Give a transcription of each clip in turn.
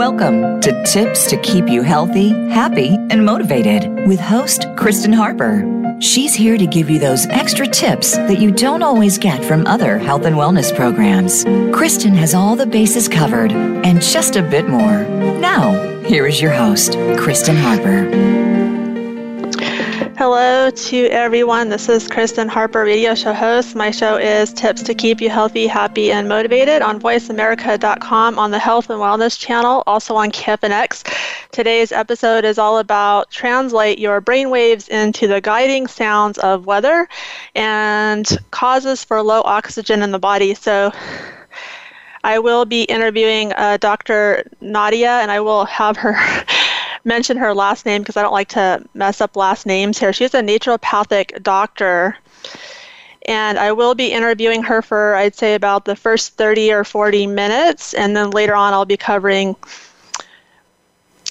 Welcome to Tips to Keep You Healthy, Happy, and Motivated with host Kristen Harper. She's here to give you those extra tips that you don't always get from other health and wellness programs. Kristen has all the bases covered and just a bit more. Now, here is your host, Kristen Harper. Hello to everyone. This is Kristen Harper, radio show host. My show is Tips to Keep You Healthy, Happy, and Motivated on VoiceAmerica.com on the Health and Wellness channel, also on KFNX. Today's episode is all about translate your brainwaves into the guiding sounds of weather and causes for low oxygen in the body. So, I will be interviewing uh, Dr. Nadia, and I will have her mention her last name because I don't like to mess up last names here. She's a naturopathic doctor. And I will be interviewing her for, I'd say, about the first 30 or 40 minutes. And then later on, I'll be covering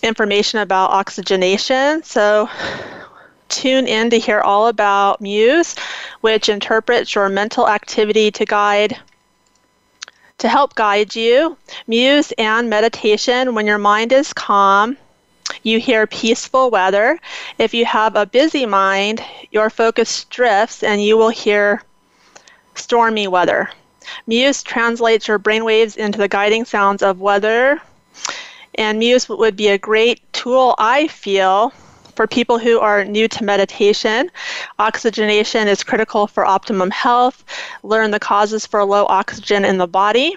information about oxygenation. So tune in to hear all about Muse, which interprets your mental activity to guide to help guide you. Muse and meditation when your mind is calm you hear peaceful weather. If you have a busy mind, your focus drifts and you will hear stormy weather. Muse translates your brainwaves into the guiding sounds of weather. And Muse would be a great tool, I feel, for people who are new to meditation. Oxygenation is critical for optimum health. Learn the causes for low oxygen in the body.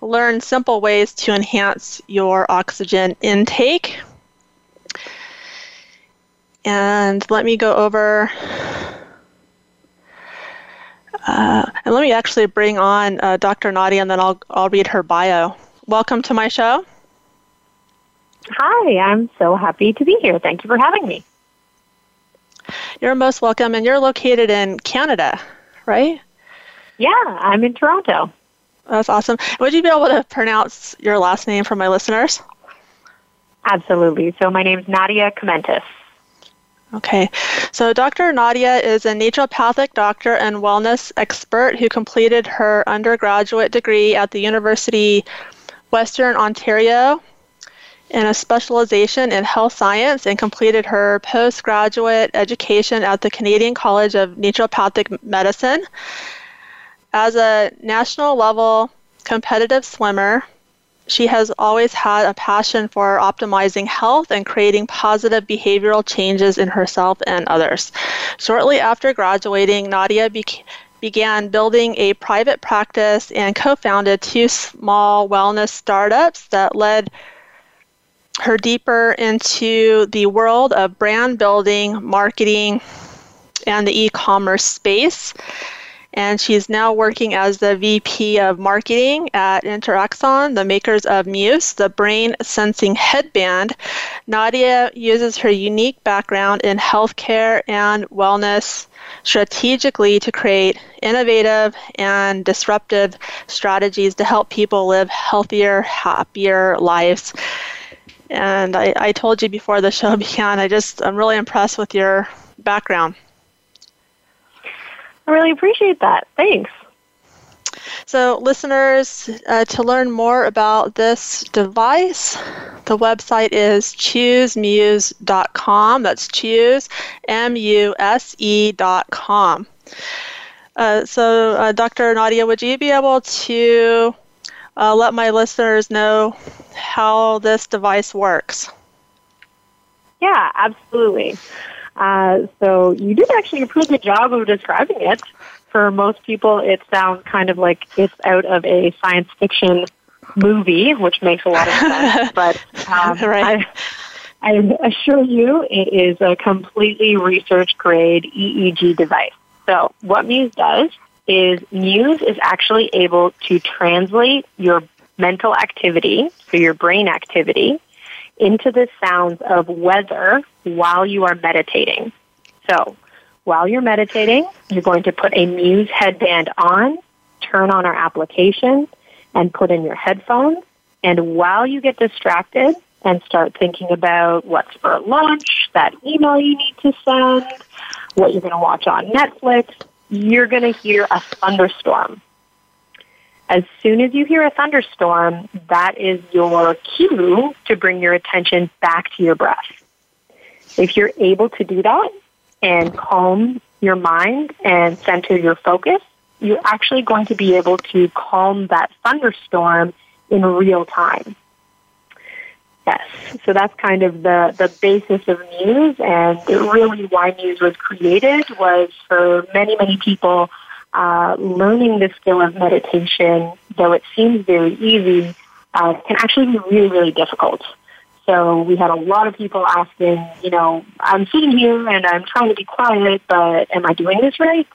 Learn simple ways to enhance your oxygen intake. And let me go over, uh, and let me actually bring on uh, Dr. Nadia and then I'll, I'll read her bio. Welcome to my show. Hi, I'm so happy to be here. Thank you for having me. You're most welcome, and you're located in Canada, right? Yeah, I'm in Toronto. That's awesome. Would you be able to pronounce your last name for my listeners? Absolutely. So my name is Nadia Kumentas. Okay, so Dr. Nadia is a naturopathic doctor and wellness expert who completed her undergraduate degree at the University Western Ontario in a specialization in health science and completed her postgraduate education at the Canadian College of Naturopathic Medicine. As a national level competitive swimmer, she has always had a passion for optimizing health and creating positive behavioral changes in herself and others. Shortly after graduating, Nadia be- began building a private practice and co founded two small wellness startups that led her deeper into the world of brand building, marketing, and the e commerce space and she's now working as the VP of Marketing at Interaxon, the makers of Muse, the brain sensing headband. Nadia uses her unique background in healthcare and wellness strategically to create innovative and disruptive strategies to help people live healthier, happier lives. And I, I told you before the show began, I just I'm really impressed with your background. I really appreciate that. Thanks. So, listeners, uh, to learn more about this device, the website is choosemuse.com. That's choose, M U S E.com. Uh, so, uh, Dr. Nadia, would you be able to uh, let my listeners know how this device works? Yeah, absolutely. Uh, so you did actually a pretty good job of describing it. For most people, it sounds kind of like it's out of a science fiction movie, which makes a lot of sense. but um, right. I, I assure you, it is a completely research grade EEG device. So what Muse does is Muse is actually able to translate your mental activity, so your brain activity, into the sounds of weather while you are meditating. So, while you're meditating, you're going to put a Muse headband on, turn on our application, and put in your headphones. And while you get distracted and start thinking about what's for lunch, that email you need to send, what you're going to watch on Netflix, you're going to hear a thunderstorm. As soon as you hear a thunderstorm, that is your cue to bring your attention back to your breath. If you're able to do that and calm your mind and center your focus, you're actually going to be able to calm that thunderstorm in real time. Yes, so that's kind of the, the basis of Muse, and really why Muse was created was for many, many people uh, learning the skill of meditation, though it seems very easy, uh, can actually be really, really difficult. So we had a lot of people asking, you know, I'm sitting here and I'm trying to be quiet, but am I doing this right?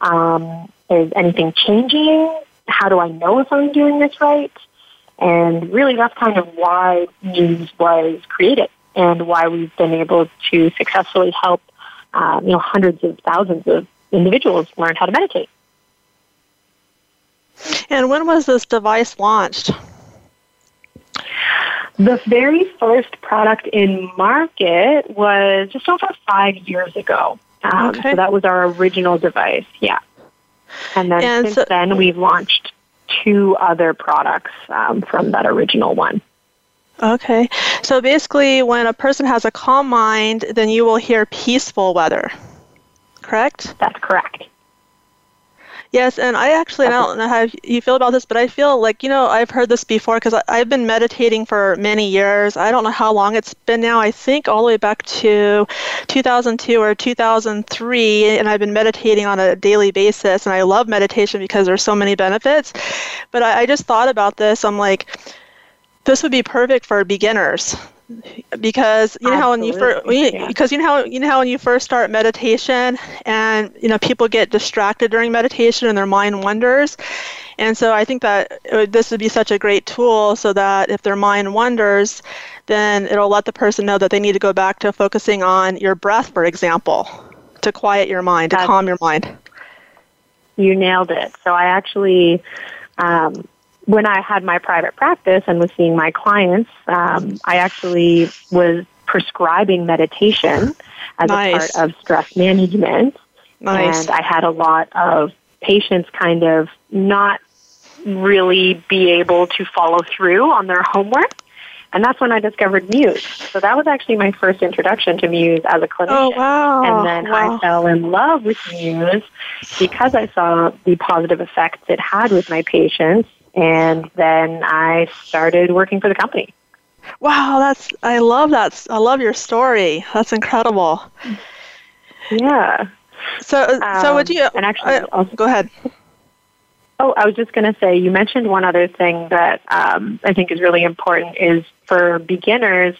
Um, is anything changing? How do I know if I'm doing this right? And really, that's kind of why Muse was created and why we've been able to successfully help, um, you know, hundreds of thousands of individuals learn how to meditate. And when was this device launched? The very first product in market was just over five years ago. Um, okay. So that was our original device, yeah. And then and since so, then, we've launched two other products um, from that original one. Okay. So basically, when a person has a calm mind, then you will hear peaceful weather, correct? That's correct. Yes, and I actually, I don't know how you feel about this, but I feel like, you know, I've heard this before because I've been meditating for many years. I don't know how long it's been now. I think all the way back to 2002 or 2003, and I've been meditating on a daily basis. And I love meditation because there's so many benefits. But I, I just thought about this. I'm like, this would be perfect for beginners because you know how when you first because you know how you know how when you first start meditation and you know people get distracted during meditation and their mind wanders? And so i think that would, this would be such a great tool so that if their mind wanders then it'll let the person know that they need to go back to focusing on your breath for example to quiet your mind to That's, calm your mind. You nailed it. So i actually um, when I had my private practice and was seeing my clients, um, I actually was prescribing meditation as nice. a part of stress management. Nice. And I had a lot of patients kind of not really be able to follow through on their homework. And that's when I discovered Muse. So that was actually my first introduction to Muse as a clinician. Oh, wow. And then wow. I fell in love with Muse because I saw the positive effects it had with my patients and then I started working for the company. Wow, that's I love that. I love your story. That's incredible. Yeah. So, um, so would you? And actually, uh, also, go ahead. Oh, I was just going to say, you mentioned one other thing that um, I think is really important is for beginners,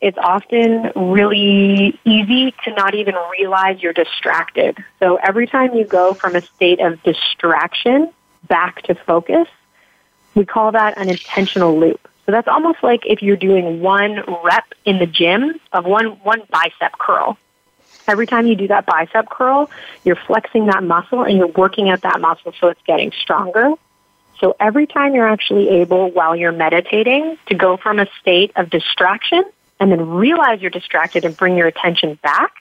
it's often really easy to not even realize you're distracted. So every time you go from a state of distraction back to focus, we call that an intentional loop. So that's almost like if you're doing one rep in the gym of one, one bicep curl. Every time you do that bicep curl, you're flexing that muscle and you're working at that muscle so it's getting stronger. So every time you're actually able, while you're meditating, to go from a state of distraction and then realize you're distracted and bring your attention back,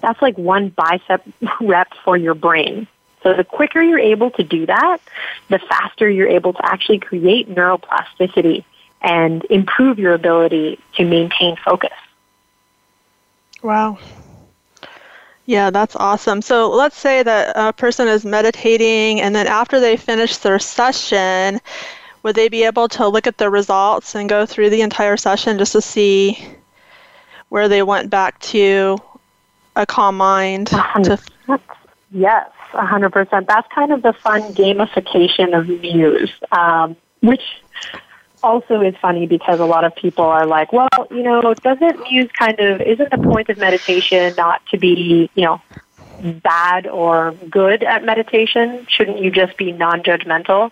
that's like one bicep rep for your brain. So the quicker you're able to do that, the faster you're able to actually create neuroplasticity and improve your ability to maintain focus. Wow. Yeah, that's awesome. So let's say that a person is meditating and then after they finish their session, would they be able to look at the results and go through the entire session just to see where they went back to a calm mind? To... Yes. 100%. That's kind of the fun gamification of Muse, um, which also is funny because a lot of people are like, well, you know, doesn't Muse kind of, isn't the point of meditation not to be, you know, bad or good at meditation? Shouldn't you just be non judgmental?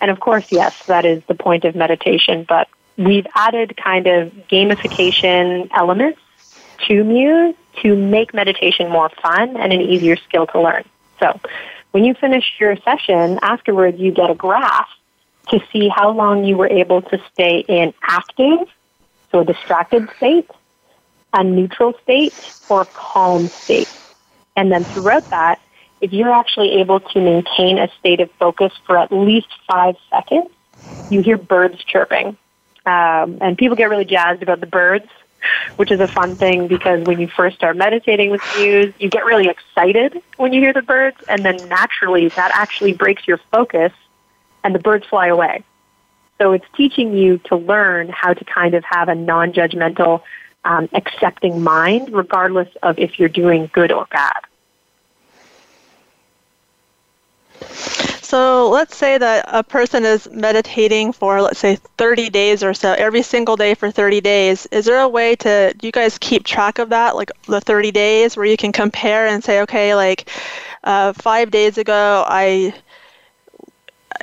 And of course, yes, that is the point of meditation, but we've added kind of gamification elements to Muse to make meditation more fun and an easier skill to learn. So when you finish your session, afterwards you get a graph to see how long you were able to stay in active, so a distracted state, a neutral state, or a calm state. And then throughout that, if you're actually able to maintain a state of focus for at least five seconds, you hear birds chirping. Um, and people get really jazzed about the birds, which is a fun thing because when you first start meditating with Muse, you get really excited when you hear the birds, and then naturally that actually breaks your focus and the birds fly away. So it's teaching you to learn how to kind of have a non judgmental, um, accepting mind, regardless of if you're doing good or bad. So let's say that a person is meditating for, let's say, 30 days or so, every single day for 30 days. Is there a way to, do you guys keep track of that, like the 30 days, where you can compare and say, okay, like uh, five days ago, I,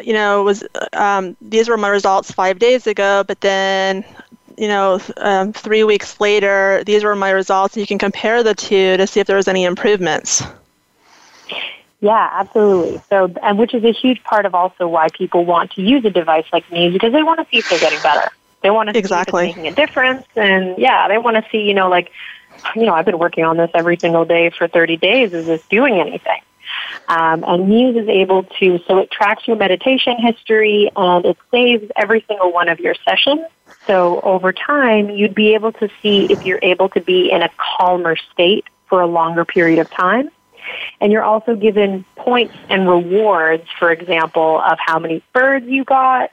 you know, was um, these were my results five days ago, but then you know, um, three weeks later, these were my results. You can compare the two to see if there was any improvements. Yeah, absolutely. So, and which is a huge part of also why people want to use a device like Muse because they want to see if they're getting better. They want to exactly. see if it's making a difference, and yeah, they want to see, you know, like, you know, I've been working on this every single day for 30 days. Is this doing anything? Um, and Muse is able to, so it tracks your meditation history and it saves every single one of your sessions. So over time, you'd be able to see if you're able to be in a calmer state for a longer period of time and you're also given points and rewards, for example, of how many birds you got,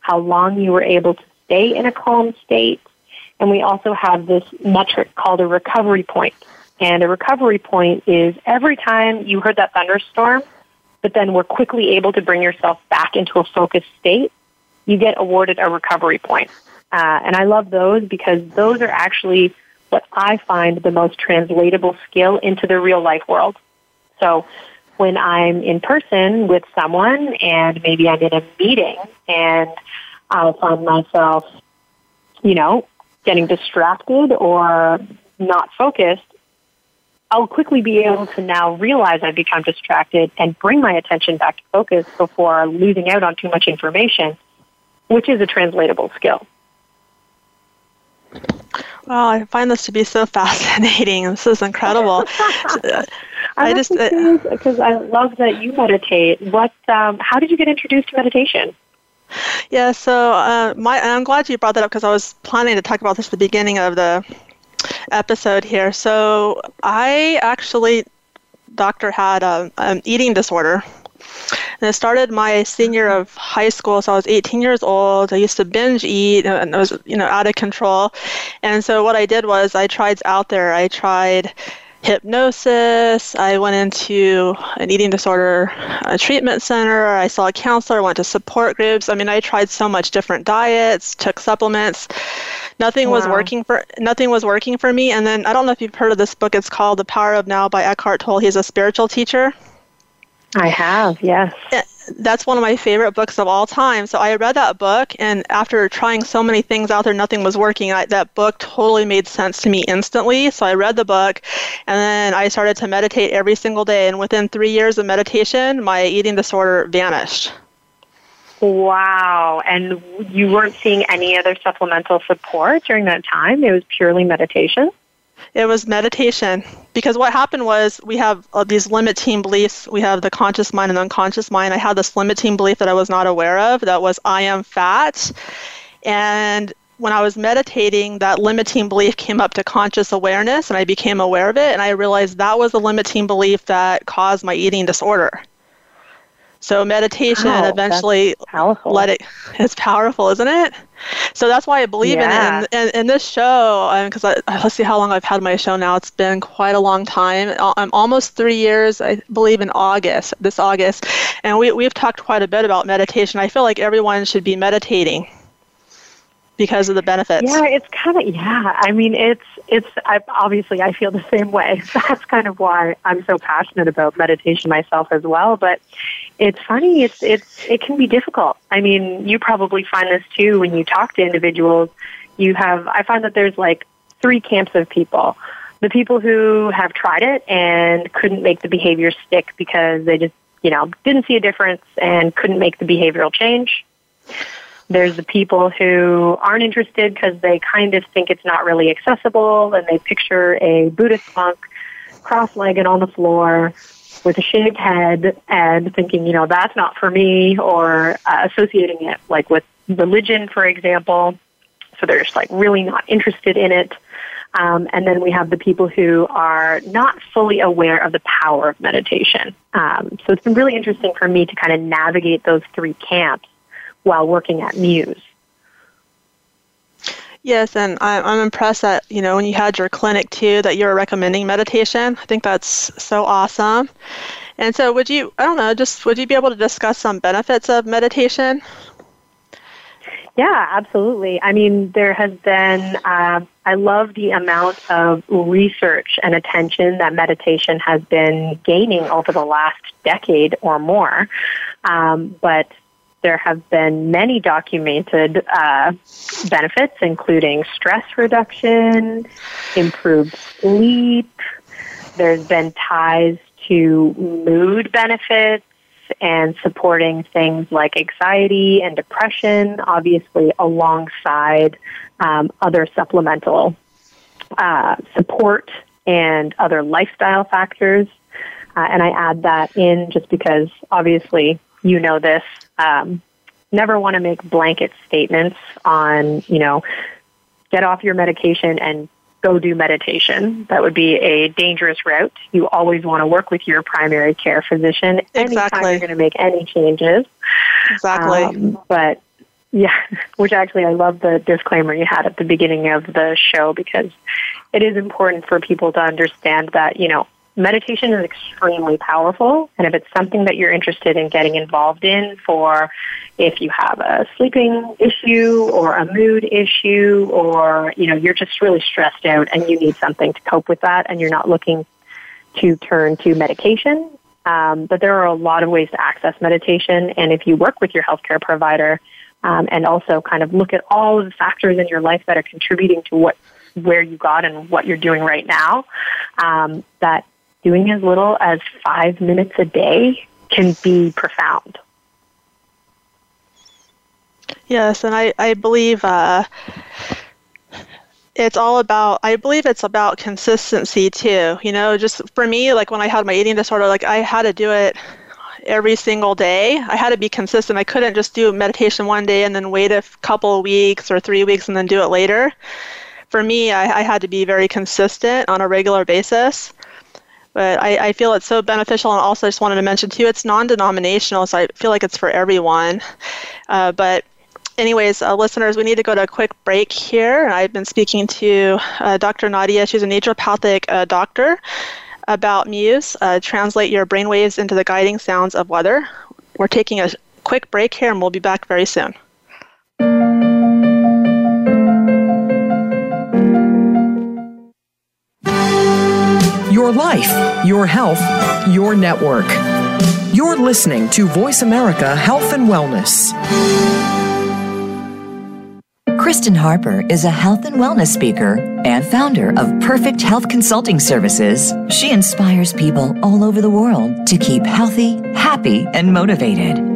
how long you were able to stay in a calm state. And we also have this metric called a recovery point. And a recovery point is every time you heard that thunderstorm, but then were quickly able to bring yourself back into a focused state, you get awarded a recovery point. Uh, and I love those because those are actually what I find the most translatable skill into the real life world. So when I'm in person with someone and maybe I'm in a meeting and I'll find myself, you know, getting distracted or not focused, I'll quickly be able to now realize I've become distracted and bring my attention back to focus before losing out on too much information, which is a translatable skill. Well, I find this to be so fascinating. This is incredible. I just because uh, I love that you meditate. What? Um, how did you get introduced to meditation? Yeah, so uh, my I'm glad you brought that up because I was planning to talk about this at the beginning of the episode here. So I actually, doctor had a, an eating disorder. And I started my senior of high school, so I was 18 years old. I used to binge eat, and I was, you know, out of control. And so what I did was I tried out there. I tried hypnosis. I went into an eating disorder uh, treatment center. I saw a counselor, went to support groups. I mean, I tried so much different diets, took supplements. Nothing wow. was working for nothing was working for me. And then I don't know if you've heard of this book. It's called The Power of Now by Eckhart Tolle. He's a spiritual teacher. I have, yes. Eh, that's one of my favorite books of all time. So I read that book, and after trying so many things out there, nothing was working. I, that book totally made sense to me instantly. So I read the book, and then I started to meditate every single day. And within three years of meditation, my eating disorder vanished. Wow. And you weren't seeing any other supplemental support during that time? It was purely meditation? It was meditation because what happened was we have uh, these limiting beliefs. We have the conscious mind and unconscious mind. I had this limiting belief that I was not aware of that was I am fat. And when I was meditating, that limiting belief came up to conscious awareness and I became aware of it. And I realized that was the limiting belief that caused my eating disorder. So meditation wow, eventually let it. It's powerful, isn't it? So that's why I believe yeah. in it. And, and, in this show, because um, let's see how long I've had my show now. It's been quite a long time. I'm almost three years, I believe, in August, this August. And we, we've talked quite a bit about meditation. I feel like everyone should be meditating because of the benefits. Yeah, it's kind of yeah. I mean, it's it's I, obviously I feel the same way. That's kind of why I'm so passionate about meditation myself as well. But it's funny. It's it's it can be difficult. I mean, you probably find this too when you talk to individuals. You have I find that there's like three camps of people. the people who have tried it and couldn't make the behavior stick because they just, you know, didn't see a difference and couldn't make the behavioral change. There's the people who aren't interested because they kind of think it's not really accessible and they picture a Buddhist monk cross-legged on the floor with a shaved head and thinking, you know, that's not for me or uh, associating it like with religion, for example. So they're just like really not interested in it. Um, and then we have the people who are not fully aware of the power of meditation. Um, so it's been really interesting for me to kind of navigate those three camps while working at Muse. Yes, and I'm impressed that you know when you had your clinic too that you were recommending meditation. I think that's so awesome. And so, would you? I don't know. Just would you be able to discuss some benefits of meditation? Yeah, absolutely. I mean, there has been, uh, I love the amount of research and attention that meditation has been gaining over the last decade or more. Um, but there have been many documented uh, benefits, including stress reduction, improved sleep. There's been ties to mood benefits and supporting things like anxiety and depression, obviously alongside um, other supplemental uh, support and other lifestyle factors. Uh, and I add that in just because obviously you know this. Um, never want to make blanket statements on, you know, get off your medication and go do meditation. That would be a dangerous route. You always want to work with your primary care physician exactly. anytime you're going to make any changes. Exactly. Um, but yeah, which actually I love the disclaimer you had at the beginning of the show because it is important for people to understand that, you know, meditation is extremely powerful. And if it's something that you're interested in getting involved in for if you have a sleeping issue or a mood issue or, you know, you're just really stressed out and you need something to cope with that and you're not looking to turn to medication. Um, but there are a lot of ways to access meditation. And if you work with your healthcare provider um, and also kind of look at all of the factors in your life that are contributing to what where you got and what you're doing right now, um, that doing as little as five minutes a day can be profound. Yes, and I, I believe uh, it's all about, I believe it's about consistency too. You know, just for me, like when I had my eating disorder, like I had to do it every single day. I had to be consistent. I couldn't just do meditation one day and then wait a couple of weeks or three weeks and then do it later. For me, I, I had to be very consistent on a regular basis. But I, I feel it's so beneficial, and also I just wanted to mention too, it's non-denominational, so I feel like it's for everyone. Uh, but anyways, uh, listeners, we need to go to a quick break here. I've been speaking to uh, Dr. Nadia. She's a naturopathic uh, doctor about Muse. Uh, translate your brainwaves into the guiding sounds of weather. We're taking a quick break here, and we'll be back very soon. Your life, your health, your network. You're listening to Voice America Health and Wellness. Kristen Harper is a health and wellness speaker and founder of Perfect Health Consulting Services. She inspires people all over the world to keep healthy, happy, and motivated.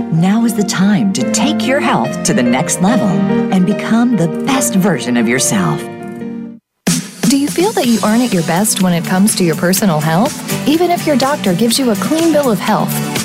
Now is the time to take your health to the next level and become the best version of yourself. Do you feel that you aren't at your best when it comes to your personal health? Even if your doctor gives you a clean bill of health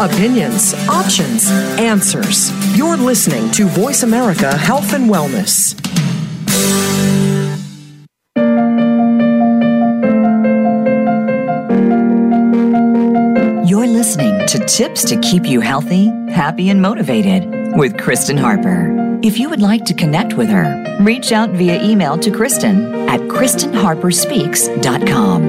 Opinions, options, answers. You're listening to Voice America Health and Wellness. You're listening to Tips to Keep You Healthy, Happy, and Motivated with Kristen Harper. If you would like to connect with her, reach out via email to Kristen at KristenHarperSpeaks.com.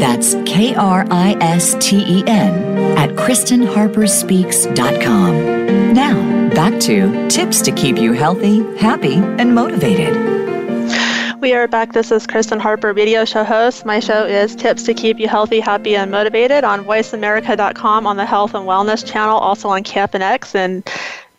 That's K R I S T E N at KristenHarperSpeaks.com. Now, back to tips to keep you healthy, happy, and motivated. We are back. This is Kristen Harper, radio show host. My show is Tips to Keep You Healthy, Happy, and Motivated on VoiceAmerica.com on the Health and Wellness channel, also on KFNX in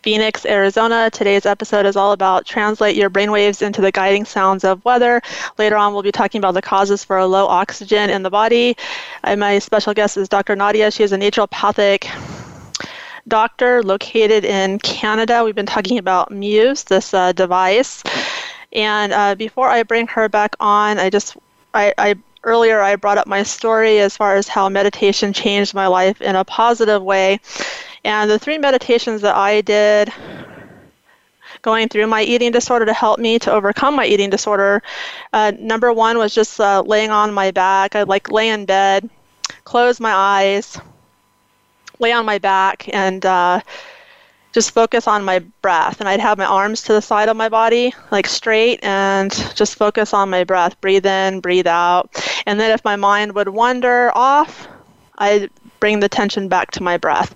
Phoenix, Arizona. Today's episode is all about translate your brainwaves into the guiding sounds of weather. Later on, we'll be talking about the causes for a low oxygen in the body. And my special guest is Dr. Nadia. She is a naturopathic doctor located in Canada. We've been talking about Muse, this uh, device. And uh, before I bring her back on, I just, I, I earlier I brought up my story as far as how meditation changed my life in a positive way. And the three meditations that I did going through my eating disorder to help me to overcome my eating disorder, uh, number one was just uh, laying on my back. I'd like lay in bed, close my eyes, lay on my back, and uh, just focus on my breath. And I'd have my arms to the side of my body, like straight, and just focus on my breath. Breathe in, breathe out. And then if my mind would wander off, I'd bring the tension back to my breath.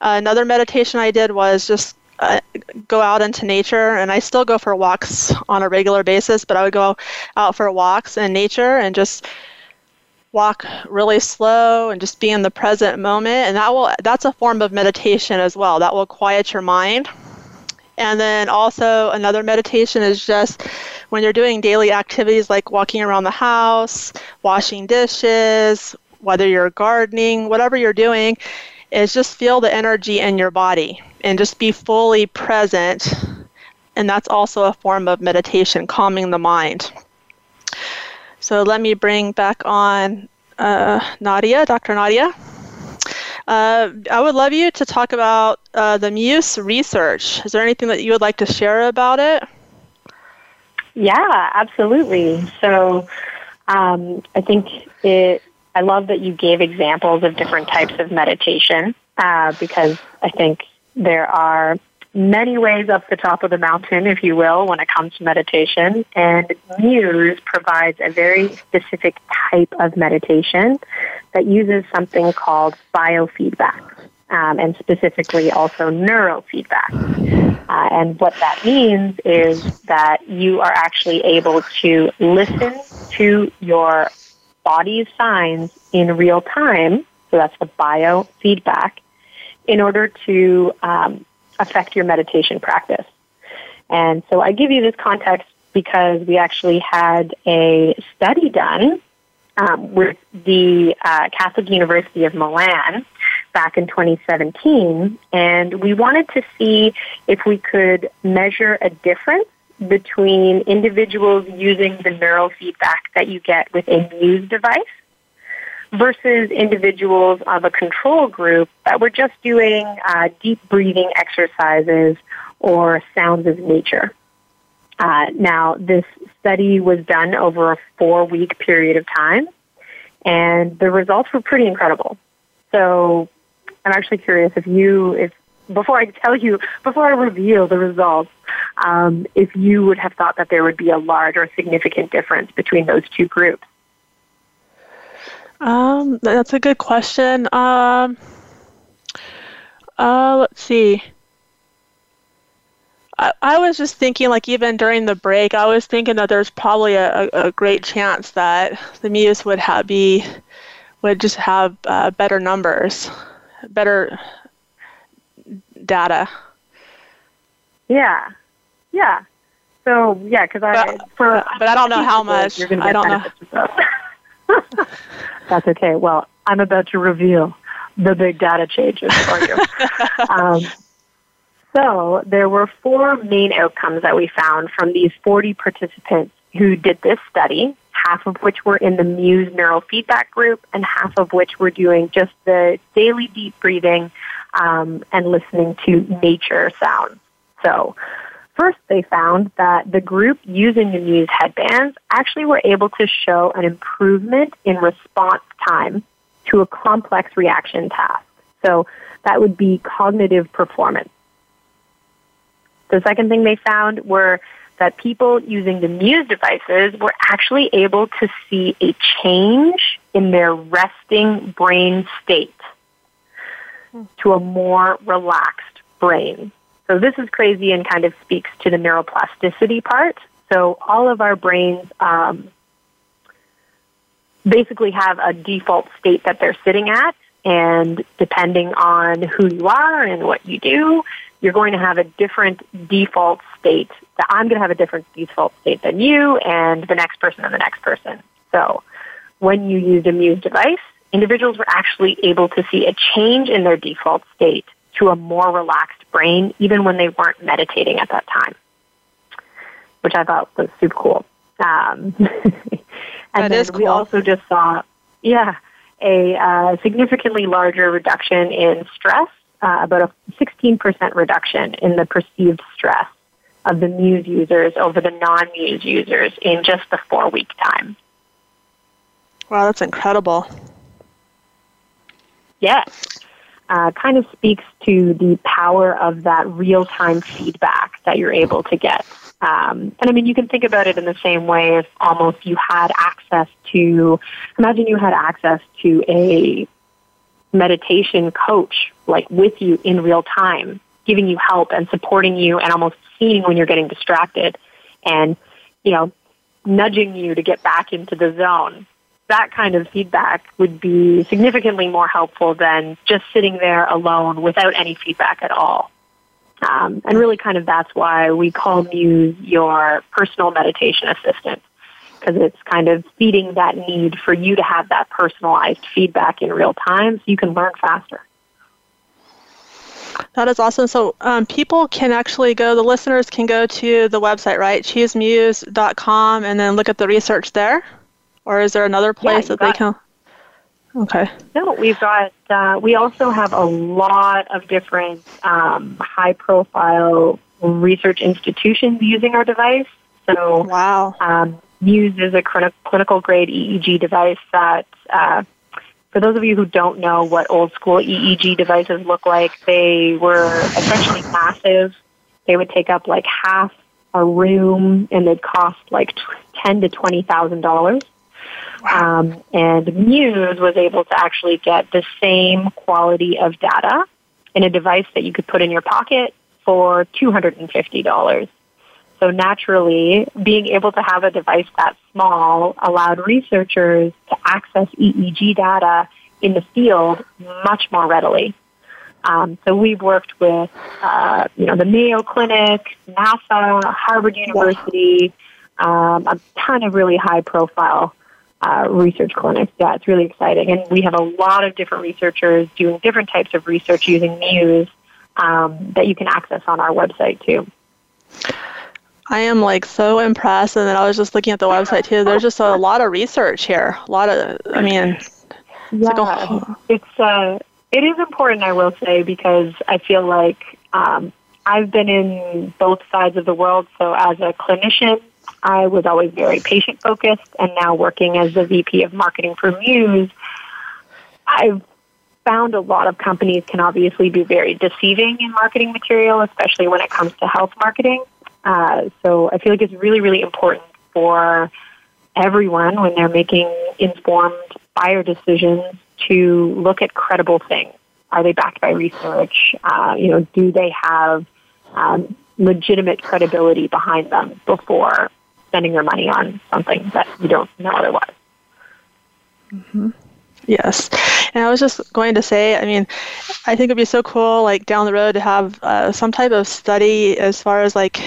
Uh, another meditation I did was just uh, go out into nature, and I still go for walks on a regular basis, but I would go out for walks in nature and just walk really slow and just be in the present moment. And that will that's a form of meditation as well. That will quiet your mind. And then also another meditation is just when you're doing daily activities like walking around the house washing dishes whether you're gardening whatever you're doing is just feel the energy in your body and just be fully present and that's also a form of meditation calming the mind so let me bring back on uh, Nadia, Dr. Nadia. Uh, I would love you to talk about uh, the Muse research. Is there anything that you would like to share about it? Yeah, absolutely. So um, I think it. I love that you gave examples of different types of meditation uh, because I think there are many ways up the top of the mountain, if you will, when it comes to meditation. And Muse provides a very specific type of meditation that uses something called biofeedback. Um, and specifically also neurofeedback. Uh, and what that means is that you are actually able to listen to your body's signs in real time. So that's the biofeedback in order to um, affect your meditation practice. And so I give you this context because we actually had a study done um, with the uh, Catholic University of Milan back in 2017, and we wanted to see if we could measure a difference between individuals using the neural feedback that you get with a Muse device versus individuals of a control group that were just doing uh, deep breathing exercises or sounds of nature. Uh, now, this study was done over a four week period of time, and the results were pretty incredible. So, I'm actually curious if you, if before I tell you, before I reveal the results, um, if you would have thought that there would be a large or significant difference between those two groups. Um, that's a good question. Um, uh, let's see. I, was just thinking, like, even during the break, I was thinking that there's probably a, a great chance that the Muse would have be would just have uh, better numbers, better data. Yeah, yeah. So yeah, because I but, for but I don't know how much. I don't know. That's okay. Well, I'm about to reveal the big data changes for you. um, so there were four main outcomes that we found from these 40 participants who did this study, half of which were in the Muse neurofeedback group and half of which were doing just the daily deep breathing um, and listening to nature sounds. So, first they found that the group using the Muse headbands actually were able to show an improvement in response time to a complex reaction task. So, that would be cognitive performance. The second thing they found were that people using the Muse devices were actually able to see a change in their resting brain state to a more relaxed brain. So this is crazy and kind of speaks to the neuroplasticity part. So all of our brains um, basically have a default state that they're sitting at, and depending on who you are and what you do, you're going to have a different default state. I'm going to have a different default state than you, and the next person and the next person. So when you use a Muse device, individuals were actually able to see a change in their default state to a more relaxed brain, even when they weren't meditating at that time, which I thought was super cool. Um, and that then cool. we also just saw, yeah, a uh, significantly larger reduction in stress, uh, about a 16% reduction in the perceived stress of the Muse users over the non-Muse users in just the four-week time. Wow, that's incredible. Yes. Uh, kind of speaks to the power of that real time feedback that you're able to get. Um, and I mean, you can think about it in the same way if almost you had access to, imagine you had access to a meditation coach, like with you in real time, giving you help and supporting you and almost seeing when you're getting distracted and, you know, nudging you to get back into the zone that kind of feedback would be significantly more helpful than just sitting there alone without any feedback at all. Um, and really, kind of that's why we call Muse your personal meditation assistant, because it's kind of feeding that need for you to have that personalized feedback in real time so you can learn faster. That is awesome. So um, people can actually go, the listeners can go to the website, right? Choosemuse.com and then look at the research there? Or is there another place yeah, that they can? Okay. No, we've got. Uh, we also have a lot of different um, high-profile research institutions using our device. So, wow. Um, Muse is a clinical grade EEG device that. Uh, for those of you who don't know what old school EEG devices look like, they were essentially massive. They would take up like half a room, and they'd cost like ten to twenty thousand dollars. Um, and Muse was able to actually get the same quality of data in a device that you could put in your pocket for $250. So naturally, being able to have a device that small allowed researchers to access EEG data in the field much more readily. Um, so we've worked with, uh, you know, the Mayo Clinic, NASA, Harvard University, um, a ton of really high-profile uh, research clinics. Yeah, it's really exciting. And we have a lot of different researchers doing different types of research using Muse um, that you can access on our website too. I am like so impressed, and then I was just looking at the website too. There's just a lot of research here. A lot of, I mean, yeah, it's, like a, it's uh, it is important, I will say, because I feel like um, I've been in both sides of the world. So as a clinician, I was always very patient focused, and now working as the VP of marketing for Muse, I've found a lot of companies can obviously be very deceiving in marketing material, especially when it comes to health marketing. Uh, so I feel like it's really, really important for everyone when they're making informed buyer decisions to look at credible things. Are they backed by research? Uh, you know, do they have um, legitimate credibility behind them before spending your money on something that you don't know otherwise. Mm-hmm. Yes. And I was just going to say, I mean, I think it'd be so cool, like down the road, to have uh, some type of study as far as like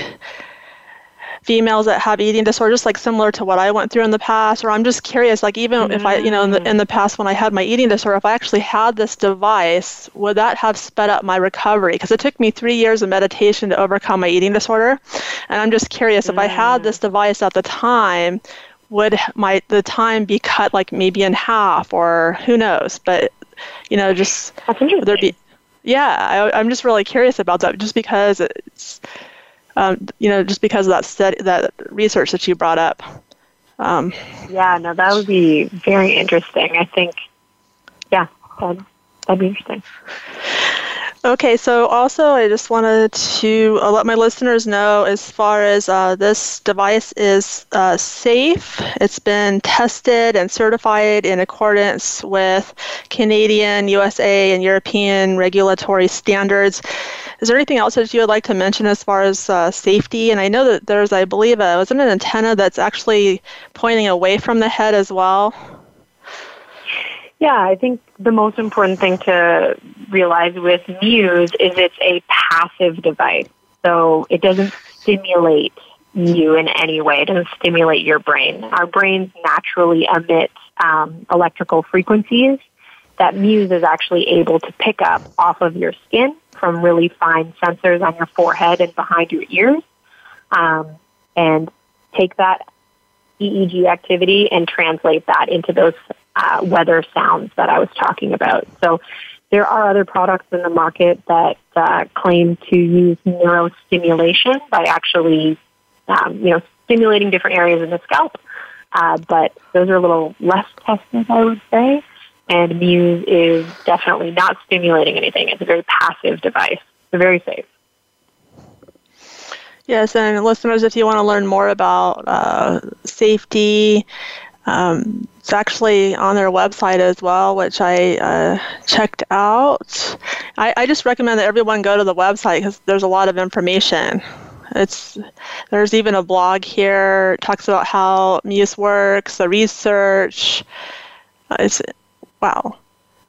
females that have eating disorders, like similar to what I went through in the past. Or I'm just curious, like even mm-hmm. if I, you know, in the, in the past when I had my eating disorder, if I actually had this device, would that have sped up my recovery? Because it took me three years of meditation to overcome my eating disorder. And I'm just curious, mm-hmm. if I had mm. this device at the time, would my the time be cut like maybe in half or who knows? But you know, just That's interesting. would there be yeah, I, am just really curious about that, just because it's, um, you know, just because of that study, that research that you brought up. Um, yeah, no, that would be very interesting. I think, yeah, that'd, that'd be interesting. Okay, so also I just wanted to uh, let my listeners know as far as uh, this device is uh, safe. It's been tested and certified in accordance with Canadian, USA, and European regulatory standards. Is there anything else that you would like to mention as far as uh, safety? And I know that there's, I believe, a, was it an antenna that's actually pointing away from the head as well? Yeah, I think the most important thing to realize with Muse is it's a passive device. So it doesn't stimulate you in any way. It doesn't stimulate your brain. Our brains naturally emit um, electrical frequencies that Muse is actually able to pick up off of your skin from really fine sensors on your forehead and behind your ears um, and take that EEG activity and translate that into those uh, weather sounds that I was talking about. So there are other products in the market that uh, claim to use neurostimulation by actually, um, you know, stimulating different areas in the scalp. Uh, but those are a little less tested, I would say. And Muse is definitely not stimulating anything. It's a very passive device. It's very safe. Yes, and listeners, if you want to learn more about uh, safety, um, it's actually on their website as well, which I uh, checked out. I, I, just recommend that everyone go to the website because there's a lot of information. It's there's even a blog here talks about how Muse works, the research. Uh, it's wow.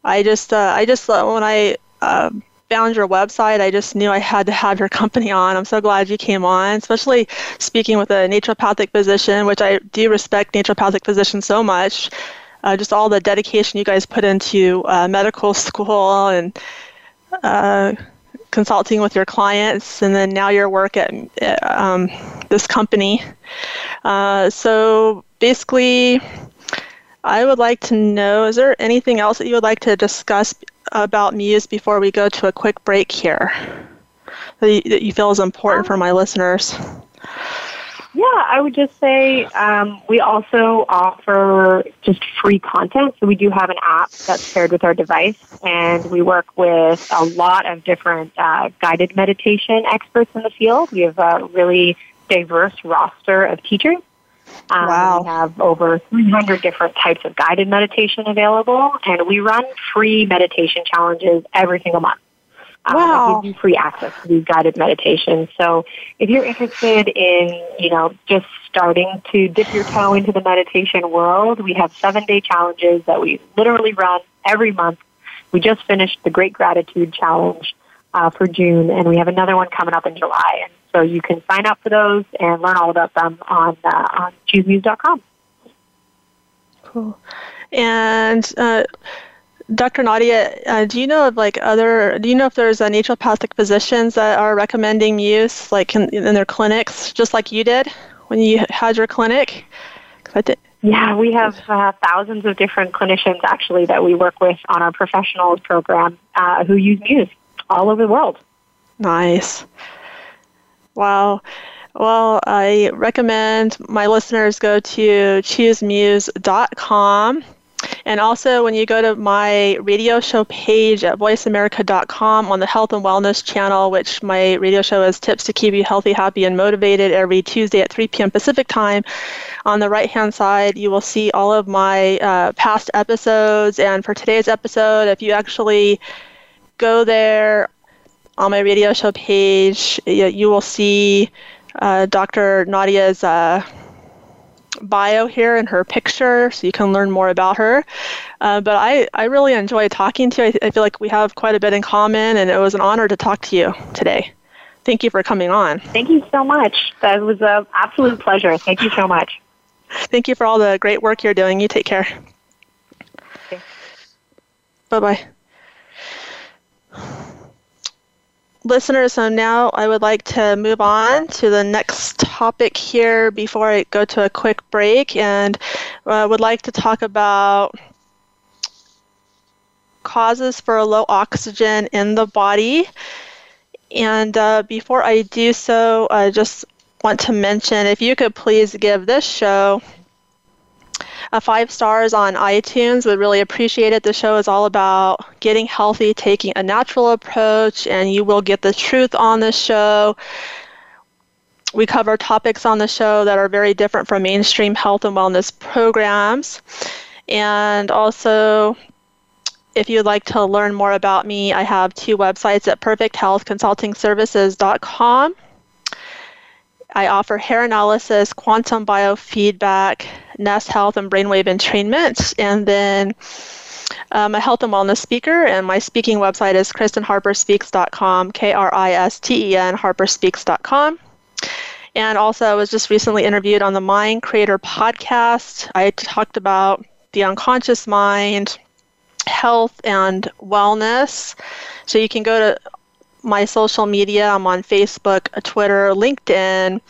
I just uh, I just uh, when I um, found your website, I just knew I had to have your company on. I'm so glad you came on, especially speaking with a naturopathic physician, which I do respect naturopathic physicians so much. Uh, just all the dedication you guys put into uh, medical school and uh, consulting with your clients, and then now your work at um, this company. Uh, so basically, I would like to know is there anything else that you would like to discuss about Muse before we go to a quick break here that you, that you feel is important for my listeners? Yeah, I would just say um, we also offer just free content. So we do have an app that's paired with our device, and we work with a lot of different uh, guided meditation experts in the field. We have a really diverse roster of teachers. Um, wow. We have over 300 different types of guided meditation available, and we run free meditation challenges every single month. Um, wow. That gives you free access to these guided meditations. So if you're interested in, you know, just starting to dip your toe into the meditation world, we have seven day challenges that we literally run every month. We just finished the Great Gratitude Challenge uh, for June, and we have another one coming up in July. And so you can sign up for those and learn all about them on uh, on choosemuse.com. Cool. And uh, Dr. Nadia, uh, do you know of like other? Do you know if there's uh, naturopathic physicians that are recommending Muse, like in, in their clinics, just like you did when you had your clinic? Yeah, we have uh, thousands of different clinicians actually that we work with on our professionals program uh, who use Muse all over the world. Nice. Wow. Well, I recommend my listeners go to choosemuse.com. And also, when you go to my radio show page at voiceamerica.com on the health and wellness channel, which my radio show is Tips to Keep You Healthy, Happy, and Motivated every Tuesday at 3 p.m. Pacific Time, on the right hand side, you will see all of my uh, past episodes. And for today's episode, if you actually go there on my radio show page, you, you will see uh, Dr. Nadia's uh, bio here and her picture, so you can learn more about her. Uh, but I, I really enjoy talking to you. I, I, feel like we have quite a bit in common, and it was an honor to talk to you today. Thank you for coming on. Thank you so much. That was an absolute pleasure. Thank you so much. Thank you for all the great work you're doing. You take care. Okay. Bye bye listeners, so now I would like to move on to the next topic here before I go to a quick break, and I uh, would like to talk about causes for low oxygen in the body. And uh, before I do so, I just want to mention if you could please give this show a five stars on iTunes. Would really appreciate it. The show is all about getting healthy, taking a natural approach, and you will get the truth on the show. We cover topics on the show that are very different from mainstream health and wellness programs. And also, if you'd like to learn more about me, I have two websites at perfecthealthconsultingservices.com. I offer hair analysis, quantum biofeedback, NES Health, and brainwave entrainment. And then I'm a health and wellness speaker, and my speaking website is KristenHarperSpeaks.com, K R I S T E N, HarperSpeaks.com. And also, I was just recently interviewed on the Mind Creator podcast. I talked about the unconscious mind, health, and wellness. So you can go to my social media. I'm on Facebook, Twitter, LinkedIn,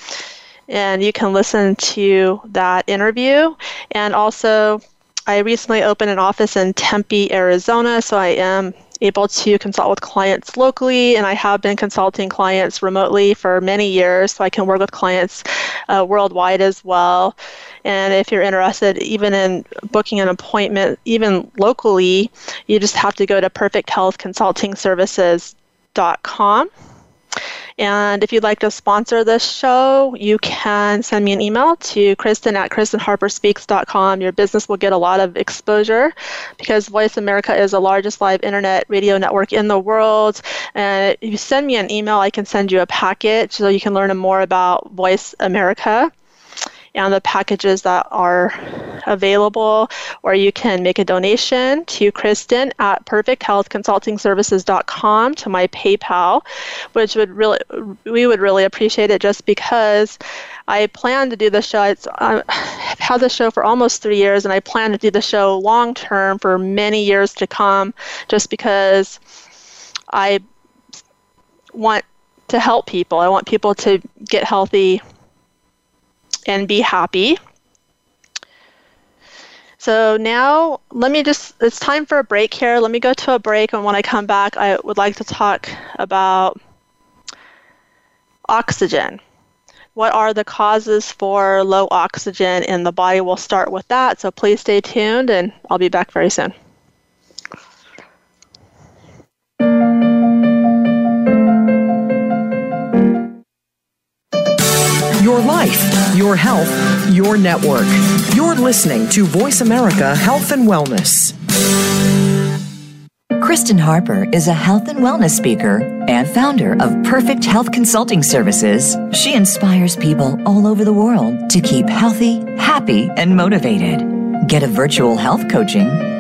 and you can listen to that interview. And also, I recently opened an office in Tempe, Arizona, so I am able to consult with clients locally, and I have been consulting clients remotely for many years, so I can work with clients uh, worldwide as well. And if you're interested, even in booking an appointment, even locally, you just have to go to perfecthealthconsultingservices.com. And if you'd like to sponsor this show, you can send me an email to Kristen at KristenHarperSpeaks.com. Your business will get a lot of exposure because Voice America is the largest live internet radio network in the world. And if you send me an email, I can send you a package so you can learn more about Voice America and the packages that are available, or you can make a donation to Kristen at perfecthealthconsultingservices.com to my PayPal, which would really we would really appreciate it just because I plan to do the show. It's, uh, I've had the show for almost three years, and I plan to do the show long term for many years to come, just because I want to help people. I want people to get healthy and be happy. So now let me just, it's time for a break here. Let me go to a break, and when I come back, I would like to talk about oxygen. What are the causes for low oxygen in the body? We'll start with that. So please stay tuned, and I'll be back very soon. Your life, your health, your network. You're listening to Voice America Health and Wellness. Kristen Harper is a health and wellness speaker and founder of Perfect Health Consulting Services. She inspires people all over the world to keep healthy, happy, and motivated. Get a virtual health coaching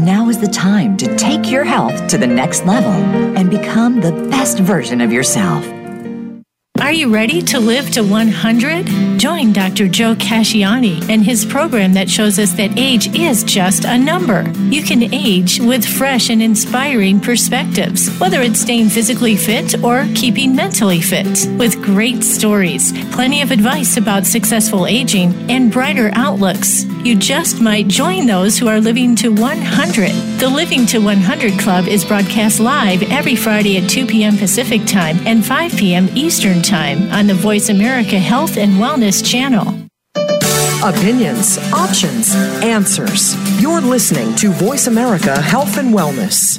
Now is the time to take your health to the next level and become the best version of yourself. Are you ready to live to 100? Join Dr. Joe Casciani and his program that shows us that age is just a number. You can age with fresh and inspiring perspectives, whether it's staying physically fit or keeping mentally fit. With great stories, plenty of advice about successful aging, and brighter outlooks. You just might join those who are living to 100. The Living to 100 Club is broadcast live every Friday at 2 p.m. Pacific Time and 5 p.m. Eastern Time on the Voice America Health and Wellness channel. Opinions, options, answers. You're listening to Voice America Health and Wellness.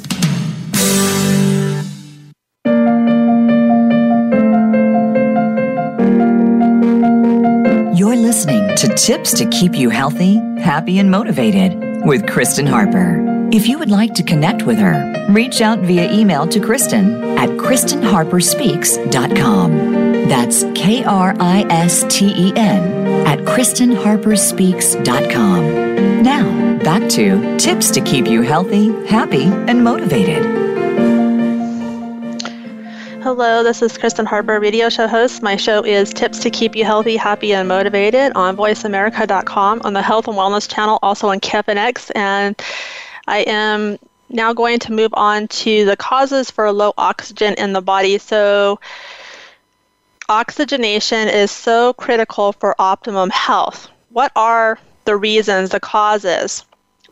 You're listening to Tips to Keep You Healthy, Happy, and Motivated with Kristen Harper. If you would like to connect with her, reach out via email to Kristen at KristenHarperSpeaks.com. That's K R I S T E N at KristenHarperSpeaks.com. Now, back to tips to keep you healthy, happy, and motivated. Hello, this is Kristen Harper, radio show host. My show is Tips to Keep You Healthy, Happy, and Motivated on VoiceAmerica.com, on the Health and Wellness channel, also on KFNX. And I am now going to move on to the causes for low oxygen in the body. So, oxygenation is so critical for optimum health. What are the reasons, the causes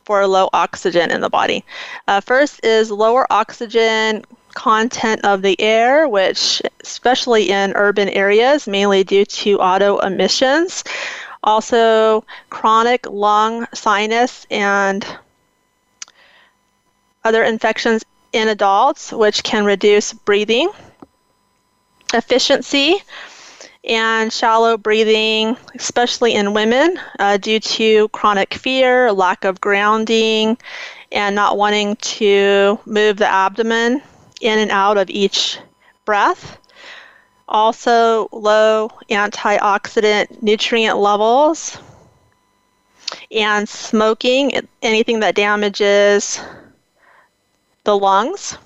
for low oxygen in the body? Uh, first is lower oxygen content of the air, which, especially in urban areas, mainly due to auto emissions. Also, chronic lung, sinus, and other infections in adults, which can reduce breathing efficiency and shallow breathing, especially in women, uh, due to chronic fear, lack of grounding, and not wanting to move the abdomen in and out of each breath. Also, low antioxidant nutrient levels and smoking, anything that damages the lungs.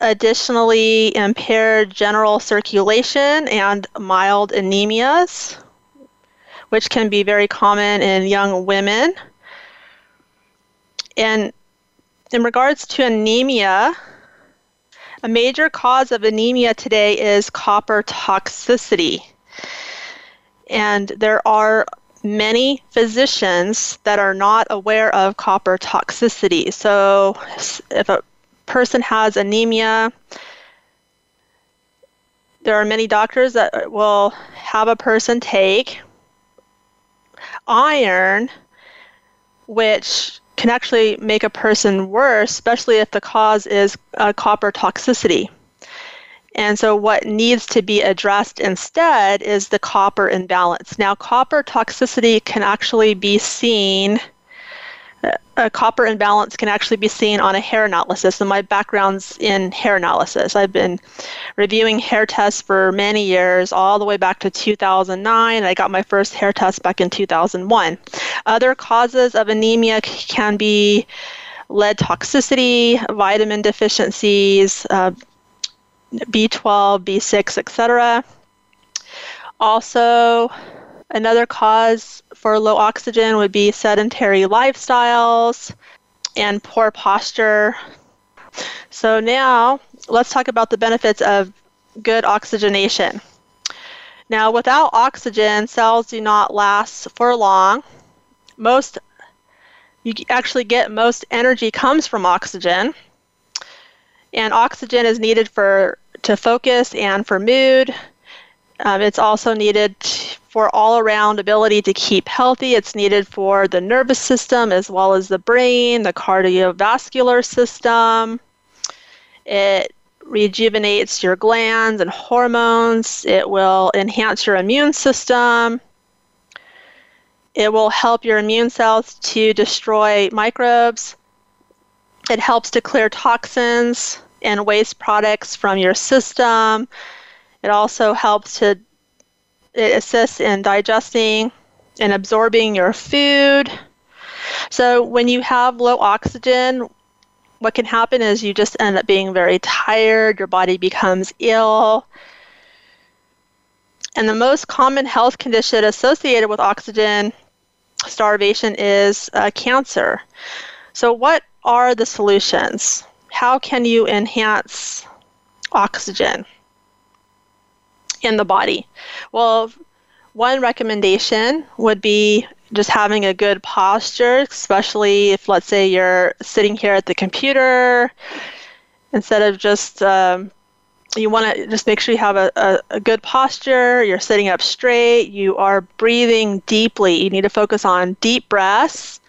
Additionally, impaired general circulation and mild anemias, which can be very common in young women. And in regards to anemia, a major cause of anemia today is copper toxicity. And there are many physicians that are not aware of copper toxicity. So, if a person has anemia, there are many doctors that will have a person take iron, which can actually make a person worse, especially if the cause is uh, copper toxicity. And so, what needs to be addressed instead is the copper imbalance. Now, copper toxicity can actually be seen a copper imbalance can actually be seen on a hair analysis. And my background's in hair analysis. I've been reviewing hair tests for many years, all the way back to 2009. I got my first hair test back in 2001. Other causes of anemia can be lead toxicity, vitamin deficiencies, uh, B12, B6, etc. Also, Another cause for low oxygen would be sedentary lifestyles and poor posture. So, now let's talk about the benefits of good oxygenation. Now, without oxygen, cells do not last for long. Most you actually get most energy comes from oxygen. And oxygen is needed for to focus and for mood. Um, it's also needed for all around ability to keep healthy. It's needed for the nervous system as well as the brain, the cardiovascular system. It rejuvenates your glands and hormones. It will enhance your immune system. It will help your immune cells to destroy microbes. It helps to clear toxins and waste products from your system. It also helps to it assists in digesting and absorbing your food. So when you have low oxygen, what can happen is you just end up being very tired, your body becomes ill. And the most common health condition associated with oxygen starvation is uh, cancer. So, what are the solutions? How can you enhance oxygen? In the body? Well, one recommendation would be just having a good posture, especially if, let's say, you're sitting here at the computer, instead of just, um, you want to just make sure you have a, a, a, good posture, you're sitting up straight, you are breathing deeply. You need to focus on deep breaths.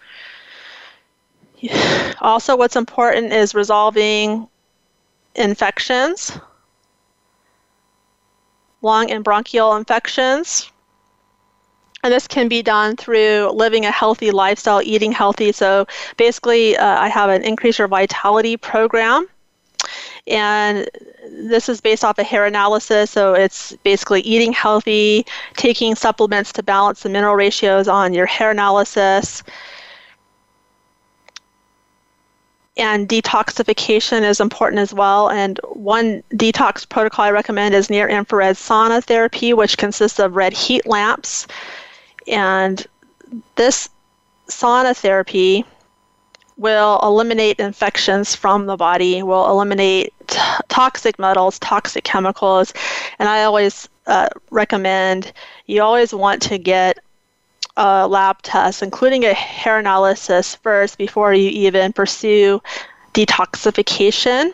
Also, what's important is resolving infections lung and bronchial infections. And this can be done through living a healthy lifestyle, eating healthy. So basically, uh, I have an Increase Your Vitality program. And this is based off a hair analysis. So it's basically eating healthy, taking supplements to balance the mineral ratios on your hair analysis. And detoxification is important as well. And one detox protocol I recommend is near infrared sauna therapy, which consists of red heat lamps. And this sauna therapy will eliminate infections from the body, will eliminate t- toxic metals, toxic chemicals. And I always uh, recommend you always want to get a lab test, including a hair analysis first before you even pursue detoxification.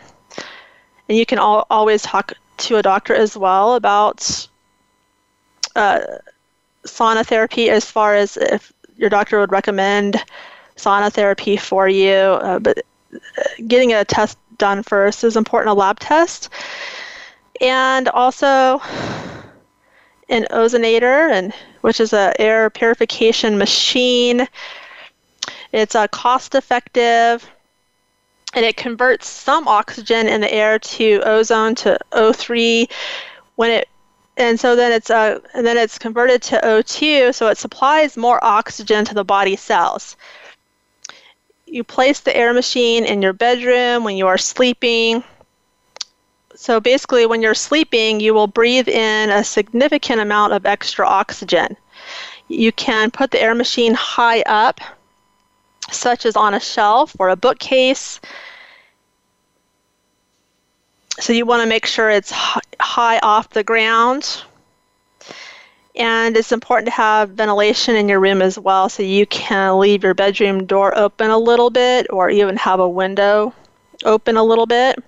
And you can al- always talk to a doctor as well about uh, sauna therapy as far as if your doctor would recommend sauna therapy for you. Uh, but uh, getting a test done first is important, a lab test. And also an ozonator, and which is an air purification machine. It's a uh, cost effective and it converts some oxygen in the air to ozone to O3 when it and so then it's uh, and then it's converted to O2 so it supplies more oxygen to the body cells. You place the air machine in your bedroom when you are sleeping so basically, when you're sleeping, you will breathe in a significant amount of extra oxygen. You can put the air machine high up, such as on a shelf or a bookcase. So you want to make sure it's high off the ground. And it's important to have ventilation in your room as well, so you can leave your bedroom door open a little bit or even have a window open a little bit.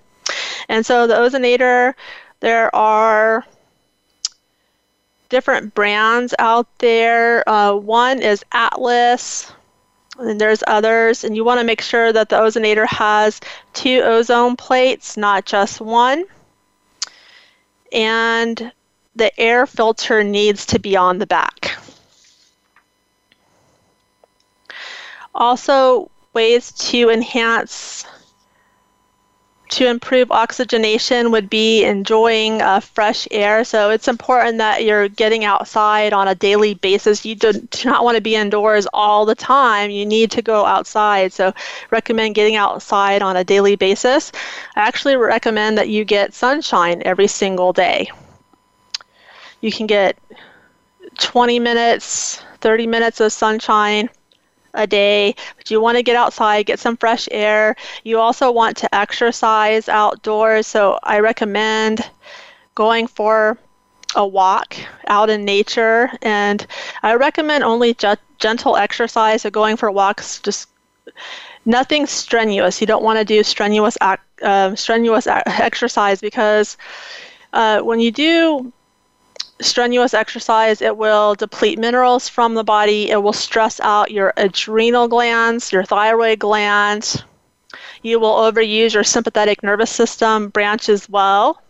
And so the ozonator, there are different brands out there. Uh, one is Atlas, and there's others. And you want to make sure that the ozonator has two ozone plates, not just one. And the air filter needs to be on the back. Also, ways to enhance to improve oxygenation would be enjoying uh, fresh air. So it's important that you're getting outside on a daily basis. You do, do not want to be indoors all the time. You need to go outside. So recommend getting outside on a daily basis. I actually recommend that you get sunshine every single day. You can get 20 minutes, 30 minutes of sunshine a day, but you want to get outside, get some fresh air. You also want to exercise outdoors, so I recommend going for a walk out in nature. And I recommend only ju- gentle exercise, so going for walks, just nothing strenuous. You don't want to do strenuous ac- uh, strenuous a- exercise because uh, when you do strenuous exercise, it will deplete minerals from the body. It will stress out your adrenal glands, your thyroid glands. You will overuse your sympathetic nervous system branch as well.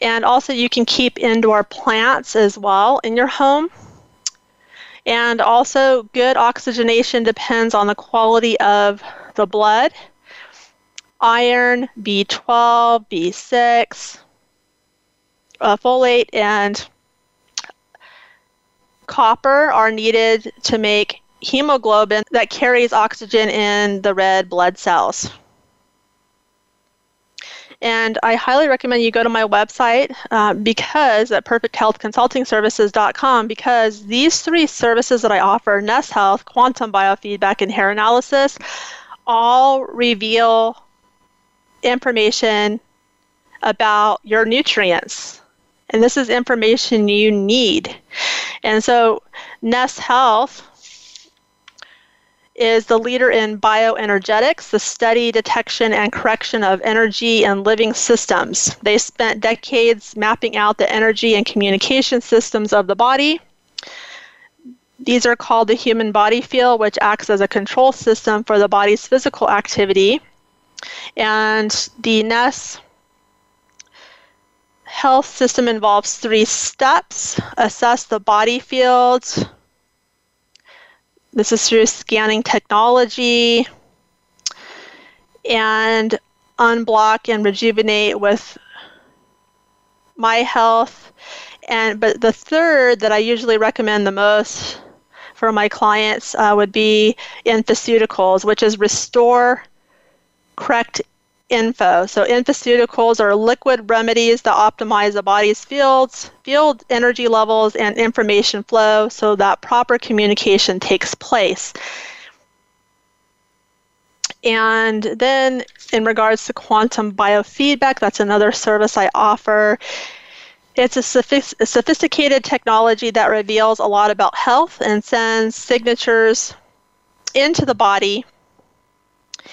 And also, you can keep indoor plants as well in your home. And also, good oxygenation depends on the quality of the blood. Iron, B12, B6, uh, folate and copper are needed to make hemoglobin that carries oxygen in the red blood cells. And I highly recommend you go to my website uh, because at perfecthealthconsultingservices.com because these three services that I offer, NES Health, quantum biofeedback, and hair analysis, all reveal information about your nutrients and this is information you need. And so NES Health is the leader in bioenergetics, the study, detection, and correction of energy and living systems. They spent decades mapping out the energy and communication systems of the body. These are called the human body field, which acts as a control system for the body's physical activity. And the NES health system involves three steps assess the body fields. This is through scanning technology and unblock and rejuvenate with miHealth. And but the third that I usually recommend the most for my clients uh, would be Infoceuticals, which is restore correct info. So infoceuticals are liquid remedies that optimize the body's fields, field energy levels, and information flow so that proper communication takes place. And then in regards to quantum biofeedback, that's another service I offer. It's a, a sophisticated technology that reveals a lot about health and sends signatures into the body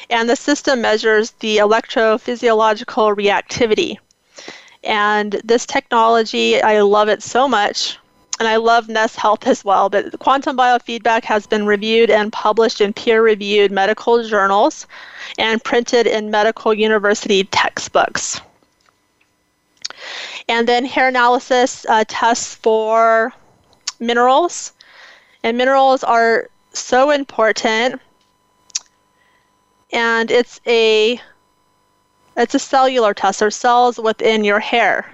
and the system measures the electrophysiological reactivity. And this technology, I love it so much. And I love NES Health as well. But quantum biofeedback has been reviewed and published in peer reviewed medical journals and printed in medical university textbooks. And then hair analysis uh, tests for minerals. And minerals are so important and it's a it's a cellular test or cells within your hair.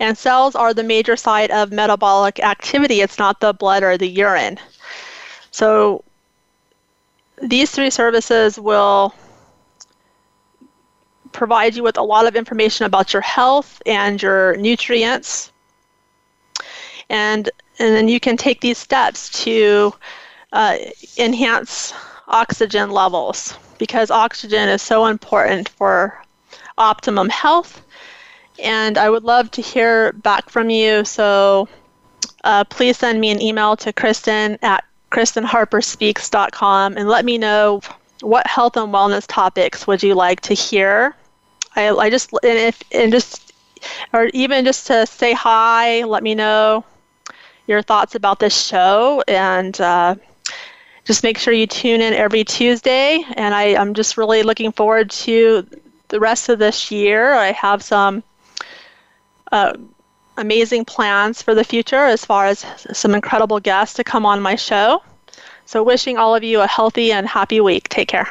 And cells are the major site of metabolic activity. It's not the blood or the urine. So these three services will provide you with a lot of information about your health and your nutrients. And, and then you can take these steps to uh, enhance oxygen levels because oxygen is so important for optimum health. And I would love to hear back from you. So uh, please send me an email to Kristen at KristenHarperSpeaks.com and let me know what health and wellness topics would you like to hear. I, I just and if and just or even just to say hi, let me know your thoughts about this show and uh, just make sure you tune in every Tuesday. And I, I'm just really looking forward to the rest of this year. I have some uh, amazing plans for the future as far as some incredible guests to come on my show. So, wishing all of you a healthy and happy week. Take care.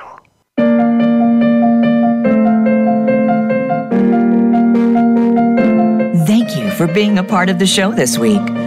Thank you for being a part of the show this week.